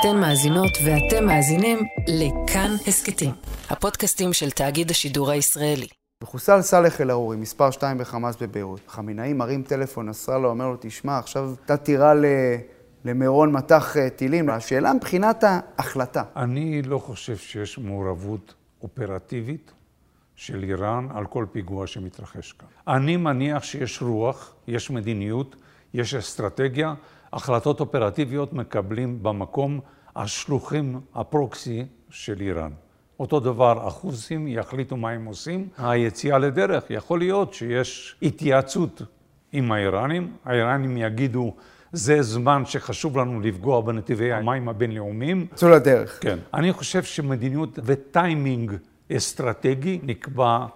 אתן מאזינות ואתם מאזינים לכאן הסכתים, הפודקאסטים של תאגיד השידור הישראלי. מחוסל סאלח אל-ערורי, מספר 2 בחמאס בביירות. חמינאי מרים טלפון, נסראללה אומר לו, תשמע, עכשיו אתה תירה למירון מטח אה, טילים. השאלה מבחינת ההחלטה. אני לא חושב שיש מעורבות אופרטיבית של איראן על כל פיגוע שמתרחש כאן. אני מניח שיש רוח, יש מדיניות, יש אסטרטגיה, החלטות אופרטיביות מקבלים במקום השלוחים, הפרוקסי של איראן. אותו דבר, החוסים יחליטו מה הם עושים. היציאה לדרך, יכול להיות שיש התייעצות עם האיראנים, האיראנים יגידו, זה זמן שחשוב לנו לפגוע בנתיבי המים הבינלאומיים. צאו לדרך. כן. אני חושב שמדיניות וטיימינג אסטרטגי נקבע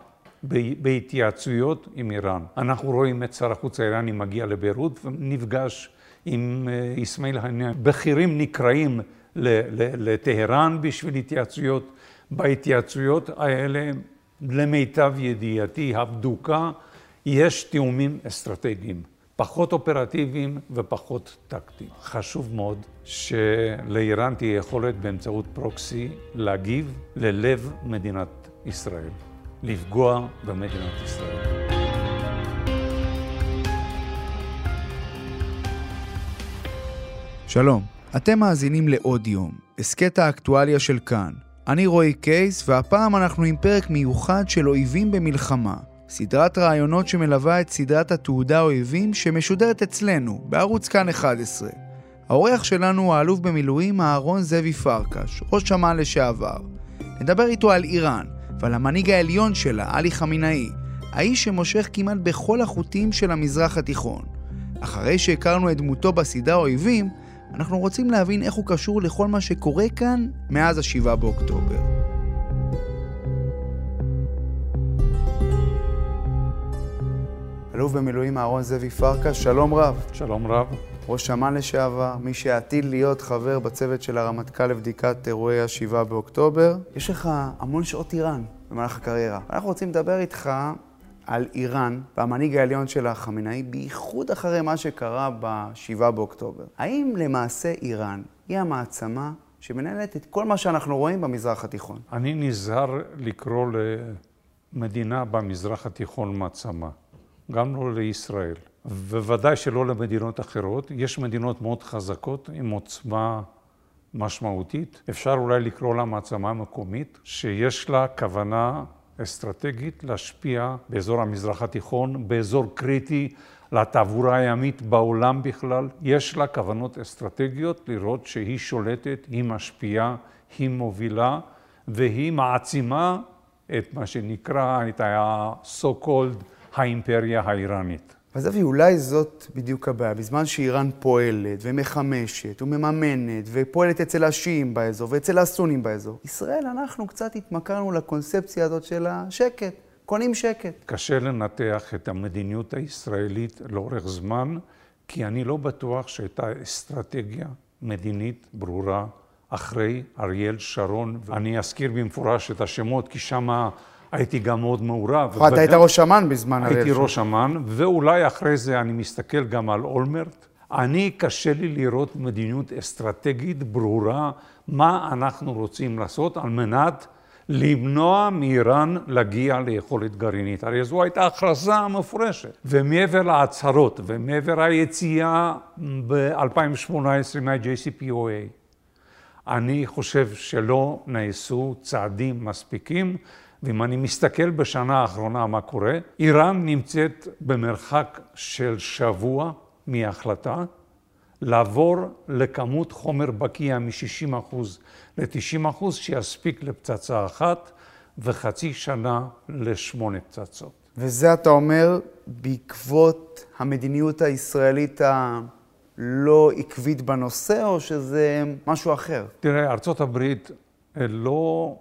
בהתייעצויות עם איראן. אנחנו רואים את שר החוץ האיראני מגיע לביירות ונפגש עם אסמאעיל אה, הנייה. בכירים נקראים לטהרן בשביל התייעצויות. בהתייעצויות האלה, למיטב ידיעתי הבדוקה, יש תיאומים אסטרטגיים. פחות אופרטיביים ופחות טקטיים. חשוב מאוד שלאיראן תהיה יכולת באמצעות פרוקסי להגיב ללב מדינת ישראל, לפגוע במדינת ישראל. שלום, אתם מאזינים לעוד יום, הסכת האקטואליה של כאן. אני רועי קייס, והפעם אנחנו עם פרק מיוחד של אויבים במלחמה. סדרת רעיונות שמלווה את סדרת התעודה אויבים שמשודרת אצלנו, בערוץ כאן 11. האורח שלנו הוא האלוף במילואים אהרון זאבי פרקש, ראש אמ"ן לשעבר. נדבר איתו על איראן, ועל המנהיג העליון שלה, עלי חמינאי, האיש שמושך כמעט בכל החוטים של המזרח התיכון. אחרי שהכרנו את דמותו בסדרה אויבים, אנחנו רוצים להבין איך הוא קשור לכל מה שקורה כאן מאז ה-7 באוקטובר. אלוף במילואים אהרון זאבי פרקש, שלום רב. שלום רב. ראש אמ"ן לשעבר, מי שעתיד להיות חבר בצוות של הרמטכ"ל לבדיקת אירועי ה-7 באוקטובר. יש לך המון שעות איראן במהלך הקריירה. אנחנו רוצים לדבר איתך על איראן והמנהיג העליון שלה, חמינאי, בייחוד אחרי מה שקרה ב-7 באוקטובר. האם למעשה איראן היא המעצמה שמנהלת את כל מה שאנחנו רואים במזרח התיכון? אני נזהר לקרוא למדינה במזרח התיכון מעצמה, גם לא לישראל, וודאי שלא למדינות אחרות. יש מדינות מאוד חזקות עם עוצמה משמעותית. אפשר אולי לקרוא לה מעצמה מקומית, שיש לה כוונה אסטרטגית להשפיע באזור המזרח התיכון, באזור קריטי לתעבורה הימית בעולם בכלל. יש לה כוונות אסטרטגיות לראות שהיא שולטת, היא משפיעה, היא מובילה והיא מעצימה את מה שנקרא, את ה-so called האימפריה האיראנית. אז אבי, אולי זאת בדיוק הבעיה. בזמן שאיראן פועלת ומחמשת ומממנת ופועלת אצל השיעים באזור ואצל הסונים באזור, ישראל, אנחנו קצת התמכרנו לקונספציה הזאת של השקט. קונים שקט. קשה לנתח את המדיניות הישראלית לאורך זמן, כי אני לא בטוח שהייתה אסטרטגיה מדינית ברורה אחרי אריאל שרון. אני אזכיר במפורש את השמות, כי שמה... הייתי גם מאוד מעורב. אתה היית ראש אמ"ן בזמן הרשת. הייתי ראש אמ"ן, ואולי אחרי זה אני מסתכל גם על אולמרט. אני, קשה לי לראות מדיניות אסטרטגית ברורה, מה אנחנו רוצים לעשות על מנת למנוע מאיראן להגיע ליכולת גרעינית. הרי זו הייתה הכרזה מפורשת. ומעבר להצהרות ומעבר היציאה ב-2018 מה-JCPOA, אני חושב שלא נעשו צעדים מספיקים ואם אני מסתכל בשנה האחרונה מה קורה, איראן נמצאת במרחק של שבוע מההחלטה לעבור לכמות חומר בקיע מ-60% ל-90% שיספיק לפצצה אחת וחצי שנה לשמונה פצצות. וזה אתה אומר בעקבות המדיניות הישראלית הלא עקבית בנושא, או שזה משהו אחר? תראה, ארצות הברית לא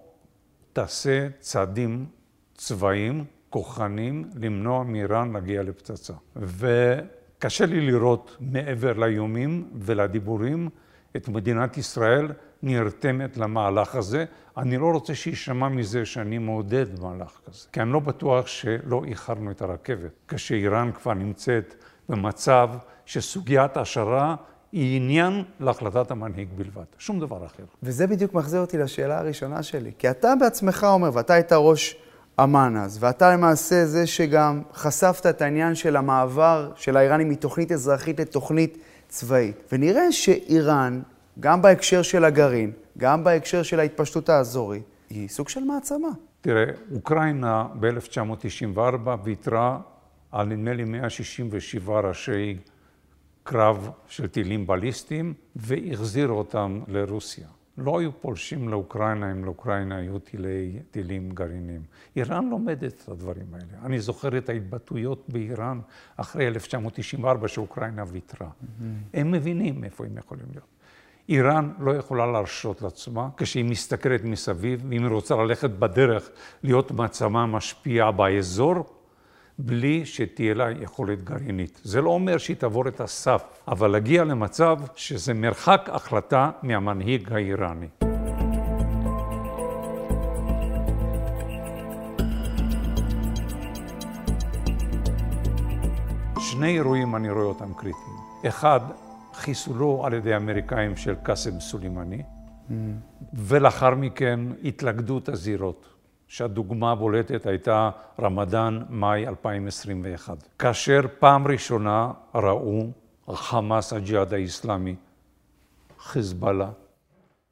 תעשה צעדים צבאיים, כוחניים, למנוע מאיראן להגיע לפצצה. וקשה לי לראות מעבר לאיומים ולדיבורים את מדינת ישראל נרתמת למהלך הזה. אני לא רוצה שיישמע מזה שאני מעודד מהלך כזה, כי אני לא בטוח שלא איחרנו את הרכבת, כשאיראן כבר נמצאת במצב שסוגיית השערה היא עניין להחלטת המנהיג בלבד, שום דבר אחר. וזה בדיוק מחזיר אותי לשאלה הראשונה שלי. כי אתה בעצמך אומר, ואתה היית ראש אמ"ן אז, ואתה למעשה זה שגם חשפת את העניין של המעבר של האיראנים מתוכנית אזרחית לתוכנית צבאית. ונראה שאיראן, גם בהקשר של הגרעין, גם בהקשר של ההתפשטות האזורית, היא סוג של מעצמה. תראה, אוקראינה ב-1994 ויתרה על נדמה לי 167 ראשי קרב של טילים בליסטיים והחזירה אותם לרוסיה. לא היו פולשים לאוקראינה אם לאוקראינה היו טילי, טילים גרעיניים. איראן לומדת את הדברים האלה. אני זוכר את ההתבטאויות באיראן אחרי 1994 שאוקראינה ויתרה. Mm-hmm. הם מבינים איפה הם יכולים להיות. איראן לא יכולה להרשות לעצמה כשהיא מסתכלת מסביב, ואם היא רוצה ללכת בדרך להיות מעצמה משפיעה באזור, בלי שתהיה לה יכולת גרעינית. זה לא אומר שהיא תעבור את הסף, אבל להגיע למצב שזה מרחק החלטה מהמנהיג האיראני. שני אירועים אני רואה אותם קריטיים. אחד, חיסולו על ידי האמריקאים של קאסם סולימני, mm. ולאחר מכן התלכדות הזירות. שהדוגמה הבולטת הייתה רמדאן, מאי 2021. כאשר פעם ראשונה ראו חמאס הג'יהאד האיסלאמי, חיזבאללה,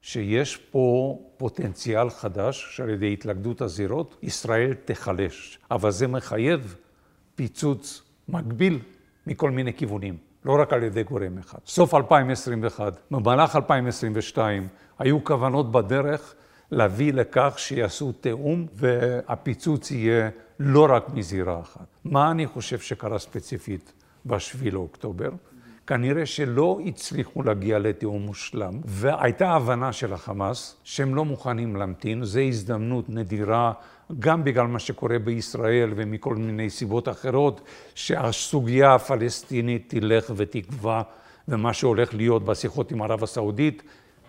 שיש פה פוטנציאל חדש שעל ידי התלכדות הזירות ישראל תיחלש, אבל זה מחייב פיצוץ מקביל מכל מיני כיוונים, לא רק על ידי גורם אחד. סוף 2021, במהלך 2022, היו כוונות בדרך להביא לכך שיעשו תיאום והפיצוץ יהיה לא רק מזירה אחת. מה אני חושב שקרה ספציפית ב-7 לאוקטובר? כנראה שלא הצליחו להגיע לתיאום מושלם, והייתה הבנה של החמאס שהם לא מוכנים להמתין, זו הזדמנות נדירה, גם בגלל מה שקורה בישראל ומכל מיני סיבות אחרות, שהסוגיה הפלסטינית תלך ותקבע, ומה שהולך להיות בשיחות עם ערב הסעודית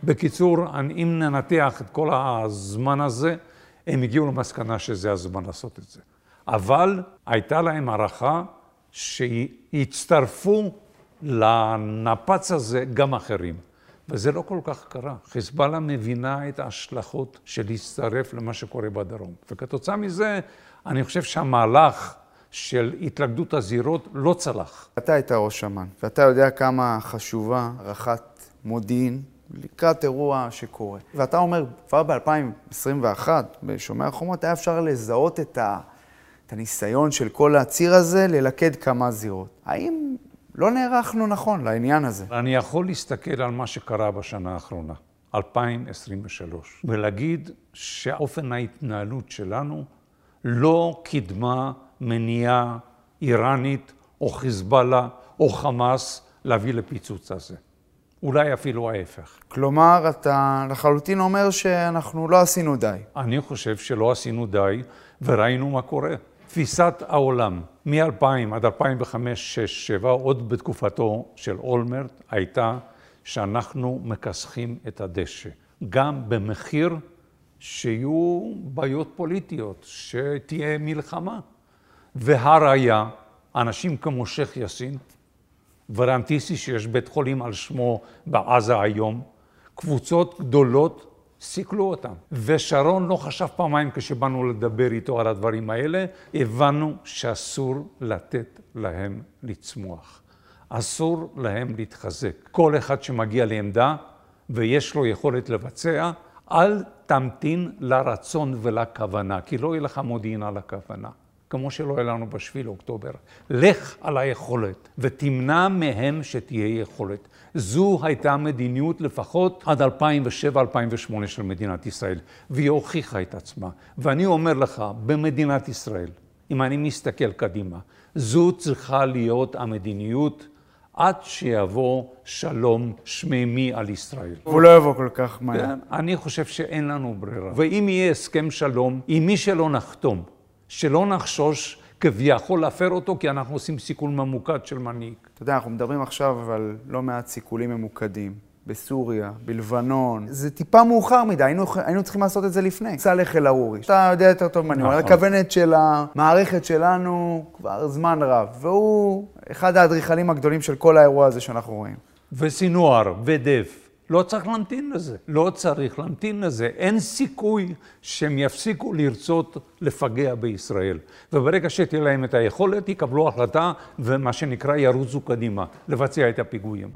בקיצור, אם ננתח את כל הזמן הזה, הם הגיעו למסקנה שזה הזמן לעשות את זה. אבל הייתה להם הערכה שיצטרפו לנפץ הזה גם אחרים. וזה לא כל כך קרה. חיזבאללה מבינה את ההשלכות של להצטרף למה שקורה בדרום. וכתוצאה מזה, אני חושב שהמהלך של התלכדות הזירות לא צלח. אתה היית ראש אמ"ן, ואתה יודע כמה חשובה הערכת מודיעין לקראת אירוע שקורה. ואתה אומר, כבר ב-2021, בשומר החומות, היה אפשר לזהות את, ה, את הניסיון של כל הציר הזה ללכד כמה זירות. האם לא נערכנו נכון לעניין הזה? אני יכול להסתכל על מה שקרה בשנה האחרונה, 2023, ולהגיד שאופן ההתנהלות שלנו לא קידמה מניעה איראנית או חיזבאללה או חמאס להביא לפיצוץ הזה. אולי אפילו ההפך. כלומר, אתה לחלוטין אומר שאנחנו לא עשינו די. אני חושב שלא עשינו די, וראינו מה קורה. תפיסת העולם מ-2000 עד 2005, 2006, 2007, עוד בתקופתו של אולמרט, הייתה שאנחנו מכסחים את הדשא. גם במחיר שיהיו בעיות פוליטיות, שתהיה מלחמה. והראיה, אנשים כמו שייח' יאסין, ורנטיסי, שיש בית חולים על שמו בעזה היום, קבוצות גדולות סיכלו אותם. ושרון לא חשב פעמיים כשבאנו לדבר איתו על הדברים האלה, הבנו שאסור לתת להם לצמוח. אסור להם להתחזק. כל אחד שמגיע לעמדה ויש לו יכולת לבצע, אל תמתין לרצון ולכוונה, כי לא יהיה לך מודיעין על הכוונה. כמו שלא היה לנו בשביל אוקטובר. לך על היכולת ותמנע מהם שתהיה יכולת. זו הייתה מדיניות לפחות עד 2007-2008 של מדינת ישראל, והיא הוכיחה את עצמה. ואני אומר לך, במדינת ישראל, אם אני מסתכל קדימה, זו צריכה להיות המדיניות עד שיבוא שלום שמימי על ישראל. הוא לא יבוא כל כך מהר. כן, אני חושב שאין לנו ברירה. ואם יהיה הסכם שלום, עם מי שלא נחתום, שלא נחשוש כביכול להפר אותו, כי אנחנו עושים סיכול ממוקד של מנהיג. אתה יודע, אנחנו מדברים עכשיו על לא מעט סיכולים ממוקדים. בסוריה, בלבנון. זה טיפה מאוחר מדי, היינו, היינו צריכים לעשות את זה לפני. סאלח אל-ערורי, אתה יודע יותר טוב ממני, הוא נכון. הכוונת של המערכת שלנו כבר זמן רב, והוא אחד האדריכלים הגדולים של כל האירוע הזה שאנחנו רואים. וסינואר ודף. לא צריך להמתין לזה, לא צריך להמתין לזה. אין סיכוי שהם יפסיקו לרצות לפגע בישראל. וברגע שתהיה להם את היכולת, יקבלו החלטה, ומה שנקרא ירוצו קדימה, לבצע את הפיגועים.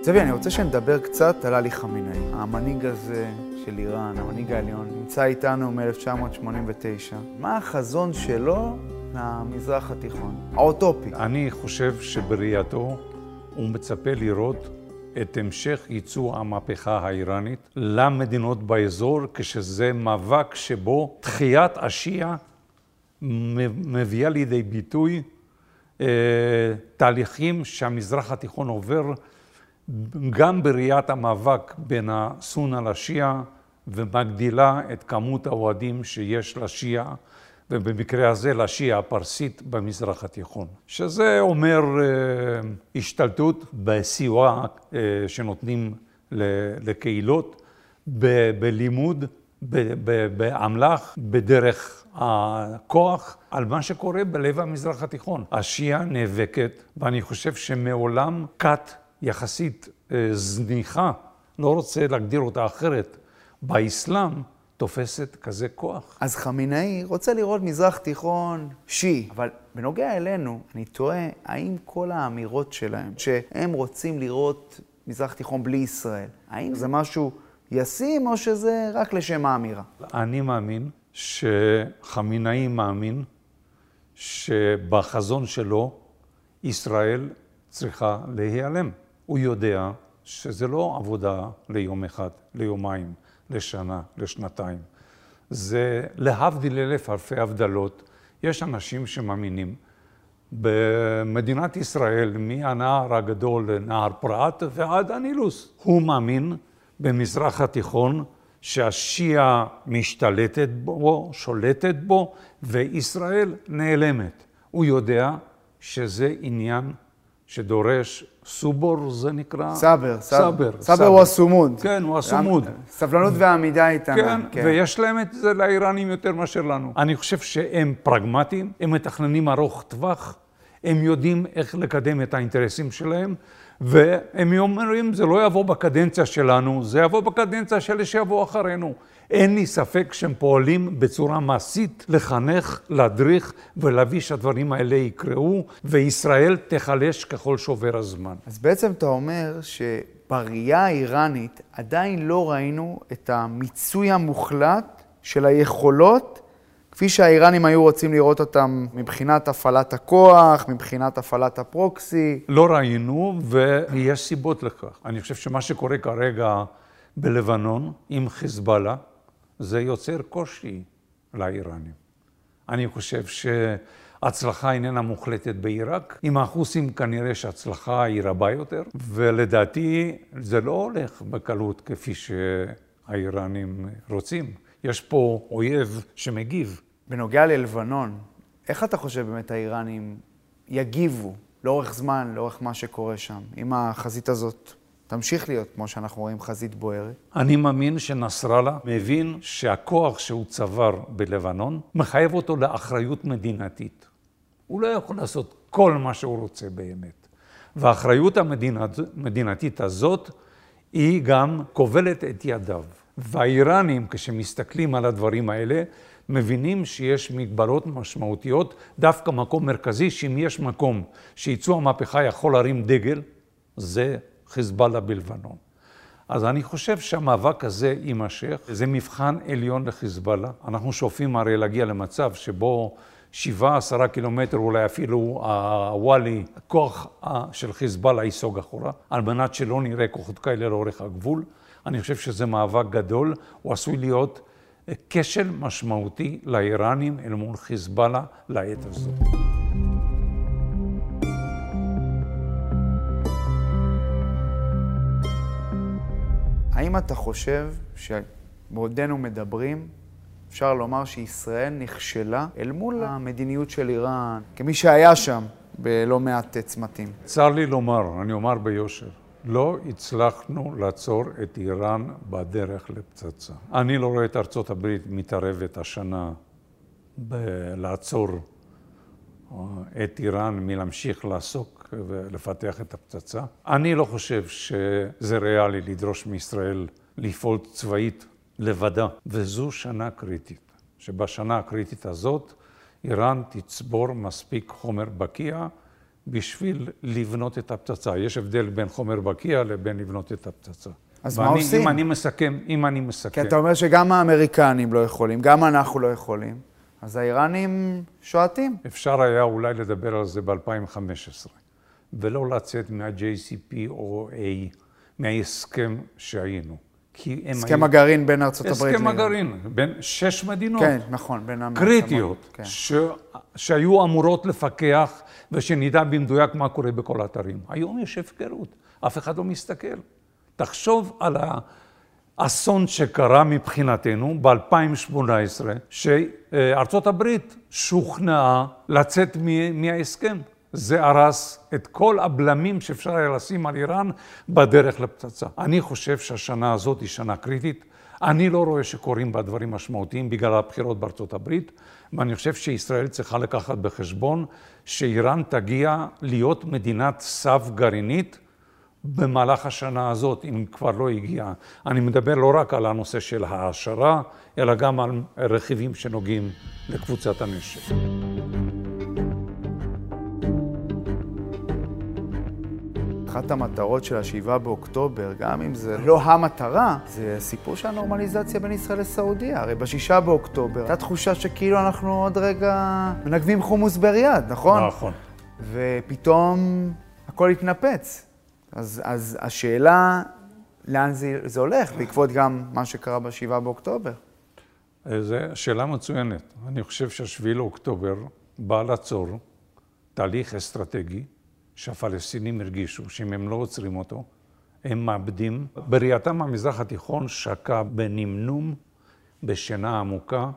צבי, אני רוצה שנדבר קצת על עלי חמינאי. המנהיג הזה של איראן, המנהיג העליון, נמצא איתנו מ-1989. מה החזון שלו למזרח התיכון? האוטופי. אני חושב שבראייתו הוא מצפה לראות את המשך ייצוא המהפכה האיראנית למדינות באזור, כשזה מאבק שבו תחיית השיעה מביאה לידי ביטוי אה, תהליכים שהמזרח התיכון עובר גם בראיית המאבק בין הסונה לשיעה ומגדילה את כמות האוהדים שיש לשיעה ובמקרה הזה לשיעה הפרסית במזרח התיכון. שזה אומר אה, השתלטות בסיוע אה, שנותנים לקהילות, בלימוד, באמל"ח, בדרך הכוח, על מה שקורה בלב המזרח התיכון. השיעה נאבקת, ואני חושב שמעולם כת יחסית אה, זניחה, לא רוצה להגדיר אותה אחרת, באסלאם תופסת כזה כוח. אז חמינאי רוצה לראות מזרח תיכון שיעי, אבל בנוגע אלינו, אני תוהה, האם כל האמירות שלהם, שהם רוצים לראות מזרח תיכון בלי ישראל, האם זה משהו ישים או שזה רק לשם האמירה? אני מאמין שחמינאי מאמין שבחזון שלו ישראל צריכה להיעלם. הוא יודע שזה לא עבודה ליום אחד, ליומיים, לשנה, לשנתיים. זה להבדיל אלף אלפי הבדלות. יש אנשים שמאמינים. במדינת ישראל, מהנהר הגדול לנהר פרת ועד הנילוס. הוא מאמין במזרח התיכון שהשיעה משתלטת בו, שולטת בו, וישראל נעלמת. הוא יודע שזה עניין שדורש סובור זה נקרא? סבר. סבר. סבר הוא הסומוד. כן, הוא הסומוד. סבלנות ועמידה איתנה. כן, כן, ויש להם את זה לאיראנים יותר מאשר לנו. אני חושב שהם פרגמטיים, הם מתכננים ארוך טווח, הם יודעים איך לקדם את האינטרסים שלהם, והם אומרים, זה לא יבוא בקדנציה שלנו, זה יבוא בקדנציה של אלה שיבואו אחרינו. אין לי ספק שהם פועלים בצורה מעשית לחנך, להדריך ולהביא שהדברים האלה יקראו, וישראל תיחלש ככל שעובר הזמן. אז בעצם אתה אומר שבראייה האיראנית עדיין לא ראינו את המיצוי המוחלט של היכולות כפי שהאיראנים היו רוצים לראות אותם מבחינת הפעלת הכוח, מבחינת הפעלת הפרוקסי. לא ראינו, ויש סיבות לכך. אני חושב שמה שקורה כרגע בלבנון עם חיזבאללה, זה יוצר קושי לאיראנים. אני חושב שהצלחה איננה מוחלטת בעיראק. עם החוסים כנראה שההצלחה היא רבה יותר, ולדעתי זה לא הולך בקלות כפי שהאיראנים רוצים. יש פה אויב שמגיב. בנוגע ללבנון, איך אתה חושב באמת האיראנים יגיבו לאורך זמן, לאורך מה שקורה שם, אם החזית הזאת תמשיך להיות, כמו שאנחנו רואים, חזית בוערת? אני מאמין שנסראללה מבין שהכוח שהוא צבר בלבנון מחייב אותו לאחריות מדינתית. הוא לא יכול לעשות כל מה שהוא רוצה באמת. והאחריות המדינת, המדינתית הזאת היא גם כובלת את ידיו. והאיראנים, כשמסתכלים על הדברים האלה, מבינים שיש מגבלות משמעותיות, דווקא מקום מרכזי, שאם יש מקום שייצוא המהפכה יכול להרים דגל, זה חיזבאללה בלבנון. אז אני חושב שהמאבק הזה יימשך, זה מבחן עליון לחיזבאללה. אנחנו שואפים הרי להגיע למצב שבו שבעה, עשרה קילומטר, אולי אפילו הוואלי, כוח של חיזבאללה ייסוג אחורה, על מנת שלא נראה כוחות כאלה לאורך הגבול. אני חושב שזה מאבק גדול, הוא עשוי להיות כשל משמעותי לאיראנים אל מול חיזבאללה לעת הזאת. האם אתה חושב שבעודנו מדברים, אפשר לומר שישראל נכשלה אל מול המדיניות של איראן, כמי שהיה שם בלא מעט צמתים? צר לי לומר, אני אומר ביושר, לא הצלחנו לעצור את איראן בדרך לפצצה. אני לא רואה את ארצות הברית מתערבת השנה לעצור אה, את איראן מלהמשיך לעסוק ולפתח את הפצצה. אני לא חושב שזה ריאלי לדרוש מישראל לפעול צבאית לבדה, וזו שנה קריטית, שבשנה הקריטית הזאת איראן תצבור מספיק חומר בקיע בשביל לבנות את הפצצה. יש הבדל בין חומר בקיע לבין לבנות את הפצצה. אז ואני, מה עושים? אם אני מסכם, אם אני מסכם... כי אתה אומר שגם האמריקנים לא יכולים, גם אנחנו לא יכולים, אז האיראנים שועטים. אפשר היה אולי לדבר על זה ב-2015, ולא לצאת מה-JCP או A, מההסכם שהיינו. כי הם הסכם היו... הגרעין בין ארצות הברית הסכם הגרעין, בין שש מדינות. כן, נכון, בין המעצמות. קריטיות, כן. ש... שהיו אמורות לפקח ושנדע במדויק מה קורה בכל האתרים. היום יש הפקרות, אף אחד לא מסתכל. תחשוב על האסון שקרה מבחינתנו ב-2018, שארצות הברית שוכנעה לצאת מההסכם. זה הרס את כל הבלמים שאפשר היה לשים על איראן בדרך לפצצה. אני חושב שהשנה הזאת היא שנה קריטית. אני לא רואה שקורים בה דברים משמעותיים בגלל הבחירות בארצות הברית, ואני חושב שישראל צריכה לקחת בחשבון שאיראן תגיע להיות מדינת סף גרעינית במהלך השנה הזאת, אם כבר לא הגיעה. אני מדבר לא רק על הנושא של העשרה, אלא גם על רכיבים שנוגעים לקבוצת הנשק. אחת המטרות של השבעה באוקטובר, גם אם זה לא המטרה, זה סיפור של הנורמליזציה בין ישראל לסעודיה. הרי בשישה באוקטובר הייתה תחושה שכאילו אנחנו עוד רגע מנגבים חומוס בריאד, נכון? נכון. ופתאום הכל התנפץ. אז, אז השאלה, לאן זה, זה הולך, בעקבות גם מה שקרה בשבעה באוקטובר? זו שאלה מצוינת. אני חושב שהשביעי לאוקטובר בא לעצור תהליך אסטרטגי שהפלסטינים הרגישו שאם הם לא עוצרים אותו, הם מאבדים. בראייתם המזרח התיכון שקע בנמנום, בשינה עמוקה,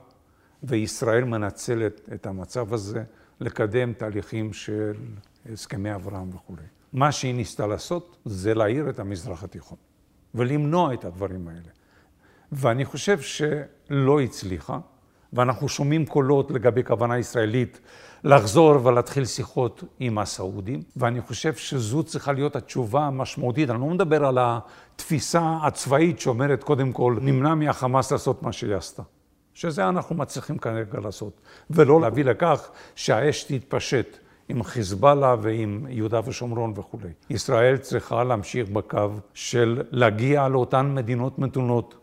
וישראל מנצלת את המצב הזה לקדם תהליכים של הסכמי אברהם וכולי. מה שהיא ניסתה לעשות זה להעיר את המזרח התיכון ולמנוע את הדברים האלה. ואני חושב שלא הצליחה, ואנחנו שומעים קולות לגבי כוונה ישראלית לחזור ולהתחיל שיחות עם הסעודים, ואני חושב שזו צריכה להיות התשובה המשמעותית. אני לא מדבר על התפיסה הצבאית שאומרת, קודם כל, נמנע מהחמאס לעשות מה שהיא עשתה. שזה אנחנו מצליחים כרגע לעשות, ולא להביא לכך שהאש תתפשט עם חיזבאללה ועם יהודה ושומרון וכולי. ישראל צריכה להמשיך בקו של להגיע לאותן מדינות מתונות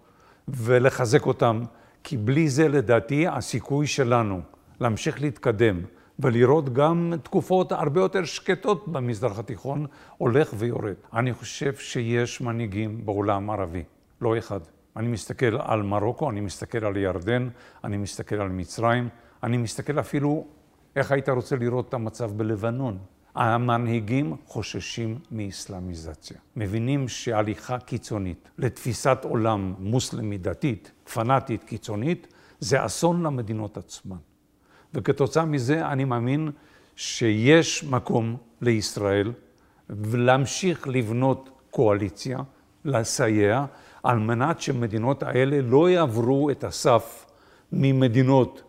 ולחזק אותן, כי בלי זה לדעתי הסיכוי שלנו להמשיך להתקדם ולראות גם תקופות הרבה יותר שקטות במזרח התיכון הולך ויורד. אני חושב שיש מנהיגים בעולם הערבי, לא אחד. אני מסתכל על מרוקו, אני מסתכל על ירדן, אני מסתכל על מצרים, אני מסתכל אפילו איך היית רוצה לראות את המצב בלבנון. המנהיגים חוששים מאסלאמיזציה. מבינים שהליכה קיצונית לתפיסת עולם מוסלמית דתית, פנאטית קיצונית, זה אסון למדינות עצמן. וכתוצאה מזה אני מאמין שיש מקום לישראל להמשיך לבנות קואליציה, לסייע, על מנת שמדינות האלה לא יעברו את הסף ממדינות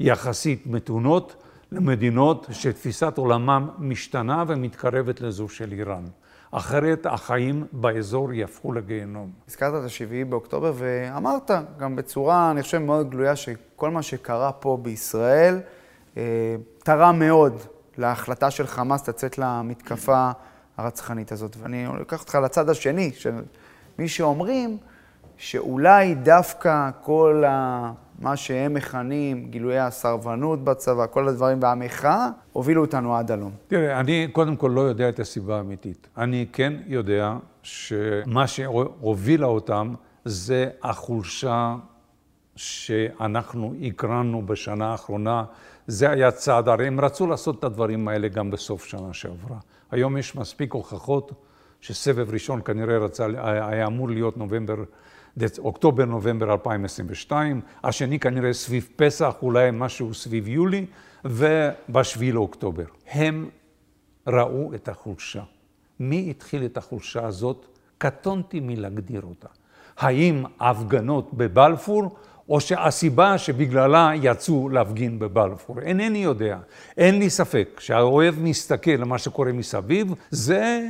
יחסית מתונות למדינות שתפיסת עולמם משתנה ומתקרבת לזו של איראן. אחרת החיים באזור יהפכו לגיהנום. הזכרת את השבעי באוקטובר ואמרת גם בצורה, אני חושב, מאוד גלויה, שכל מה שקרה פה בישראל אה, תרם מאוד להחלטה של חמאס לצאת למתקפה הרצחנית הזאת. ואני לוקח אותך לצד השני, של מי שאומרים שאולי דווקא כל ה... מה שהם מכנים גילויי הסרבנות בצבא, כל הדברים והמחאה, הובילו אותנו עד הלום. תראה, אני קודם כל לא יודע את הסיבה האמיתית. אני כן יודע שמה שהובילה אותם זה החולשה שאנחנו הקרנו בשנה האחרונה. זה היה צעד, הרי הם רצו לעשות את הדברים האלה גם בסוף שנה שעברה. היום יש מספיק הוכחות שסבב ראשון כנראה רצה, היה אמור להיות נובמבר אוקטובר-נובמבר 2022, השני כנראה סביב פסח, אולי משהו סביב יולי, ובשביעי לאוקטובר. הם ראו את החולשה. מי התחיל את החולשה הזאת? קטונתי מלהגדיר אותה. האם ההפגנות בבלפור או שהסיבה שבגללה יצאו להפגין בבלפור. אינני יודע. אין לי ספק שהאוהב מסתכל למה שקורה מסביב, זה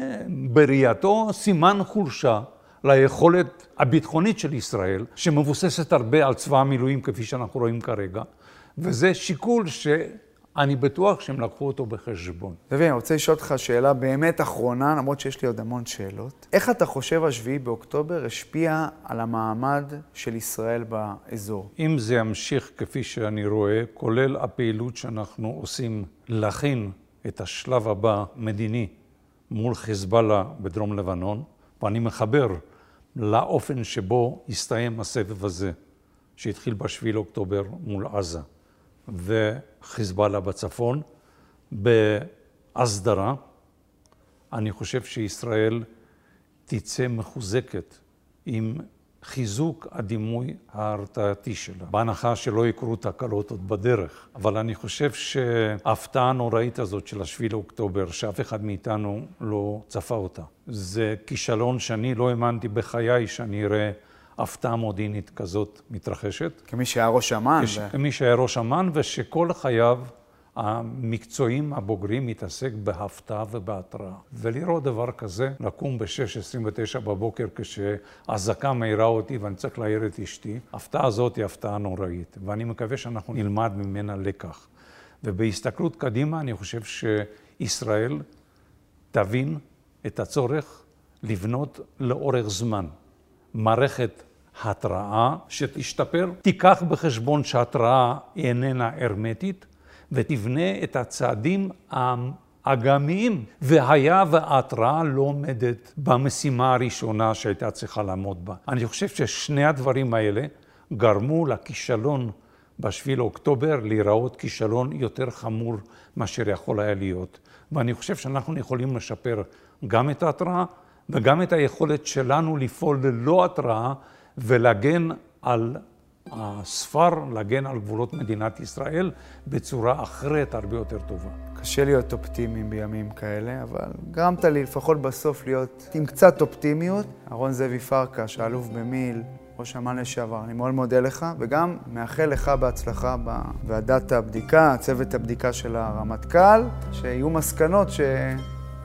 בראייתו סימן חולשה ליכולת הביטחונית של ישראל, שמבוססת הרבה על צבא המילואים כפי שאנחנו רואים כרגע, וזה שיקול ש... אני בטוח שהם לקחו אותו בחשבון. דוד, אני רוצה לשאול אותך שאלה באמת אחרונה, למרות שיש לי עוד המון שאלות. איך אתה חושב השביעי באוקטובר השפיע על המעמד של ישראל באזור? אם זה ימשיך כפי שאני רואה, כולל הפעילות שאנחנו עושים להכין את השלב הבא, מדיני, מול חיזבאללה בדרום לבנון, ואני מחבר לאופן שבו הסתיים הסבב הזה, שהתחיל ב-7 לאוקטובר מול עזה. וחיזבאללה בצפון, בהסדרה. אני חושב שישראל תצא מחוזקת עם חיזוק הדימוי ההרתעתי שלה, בהנחה שלא יקרו תקלות עוד בדרך. אבל אני חושב שההפתעה הנוראית הזאת של השביעי לאוקטובר, שאף אחד מאיתנו לא צפה אותה, זה כישלון שאני לא האמנתי בחיי שאני אראה הפתעה מודיעינית כזאת מתרחשת. כמי שהיה ראש אמ"ן. כש... ו... כמי שהיה ראש אמ"ן, ושכל חייו המקצועיים הבוגרים מתעסק בהפתעה ובהתראה. ולראות דבר כזה, לקום ב-6.29 בבוקר כשאזעקה מאירה אותי ואני צריך להעיר את אשתי, ההפתעה הזאת היא הפתעה נוראית, ואני מקווה שאנחנו נלמד ממנה לקח. ובהסתכלות קדימה, אני חושב שישראל תבין את הצורך לבנות לאורך זמן מערכת התראה שתשתפר, תיקח בחשבון שההתראה היא איננה הרמטית ותבנה את הצעדים האגמיים, והיה וההתראה לא עומדת במשימה הראשונה שהייתה צריכה לעמוד בה. אני חושב ששני הדברים האלה גרמו לכישלון בשביל לאוקטובר להיראות כישלון יותר חמור מאשר יכול היה להיות. ואני חושב שאנחנו יכולים לשפר גם את ההתראה וגם את היכולת שלנו לפעול ללא התראה ולהגן על הספר, להגן על גבולות מדינת ישראל בצורה אחרת הרבה יותר טובה. קשה להיות אופטימיים בימים כאלה, אבל גרמת לי לפחות בסוף להיות עם קצת אופטימיות. אהרון זאבי פרקש, האלוף במיל, ראש אמ"ן לשעבר, אני מאוד מודה לך, וגם מאחל לך בהצלחה בוועדת הבדיקה, צוות הבדיקה של הרמטכ"ל, שיהיו מסקנות ש...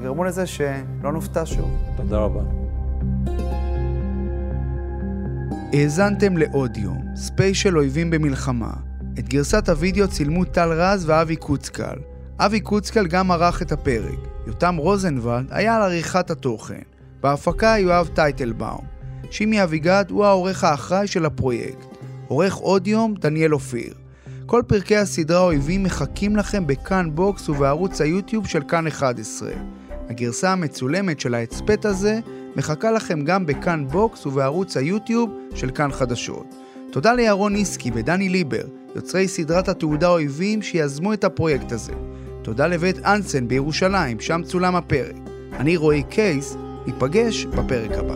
גרמו לזה שלא נופתע שוב. תודה רבה. האזנתם לעוד יום, ספיישל אויבים במלחמה. את גרסת הוידאו צילמו טל רז ואבי קוצקל. אבי קוצקל גם ערך את הפרק. יותם רוזנבלד היה על עריכת התוכן. בהפקה יואב טייטלבאום. שימי אביגד הוא העורך האחראי של הפרויקט. עורך עוד יום דניאל אופיר. כל פרקי הסדרה אויבים מחכים לכם בכאן בוקס ובערוץ היוטיוב של כאן 11. הגרסה המצולמת של ההסכת הזה מחכה לכם גם בכאן בוקס ובערוץ היוטיוב של כאן חדשות. תודה לירון ניסקי ודני ליבר, יוצרי סדרת התעודה אויבים שיזמו את הפרויקט הזה. תודה לבית אנסן בירושלים, שם צולם הפרק. אני רועי קייס, ניפגש בפרק הבא.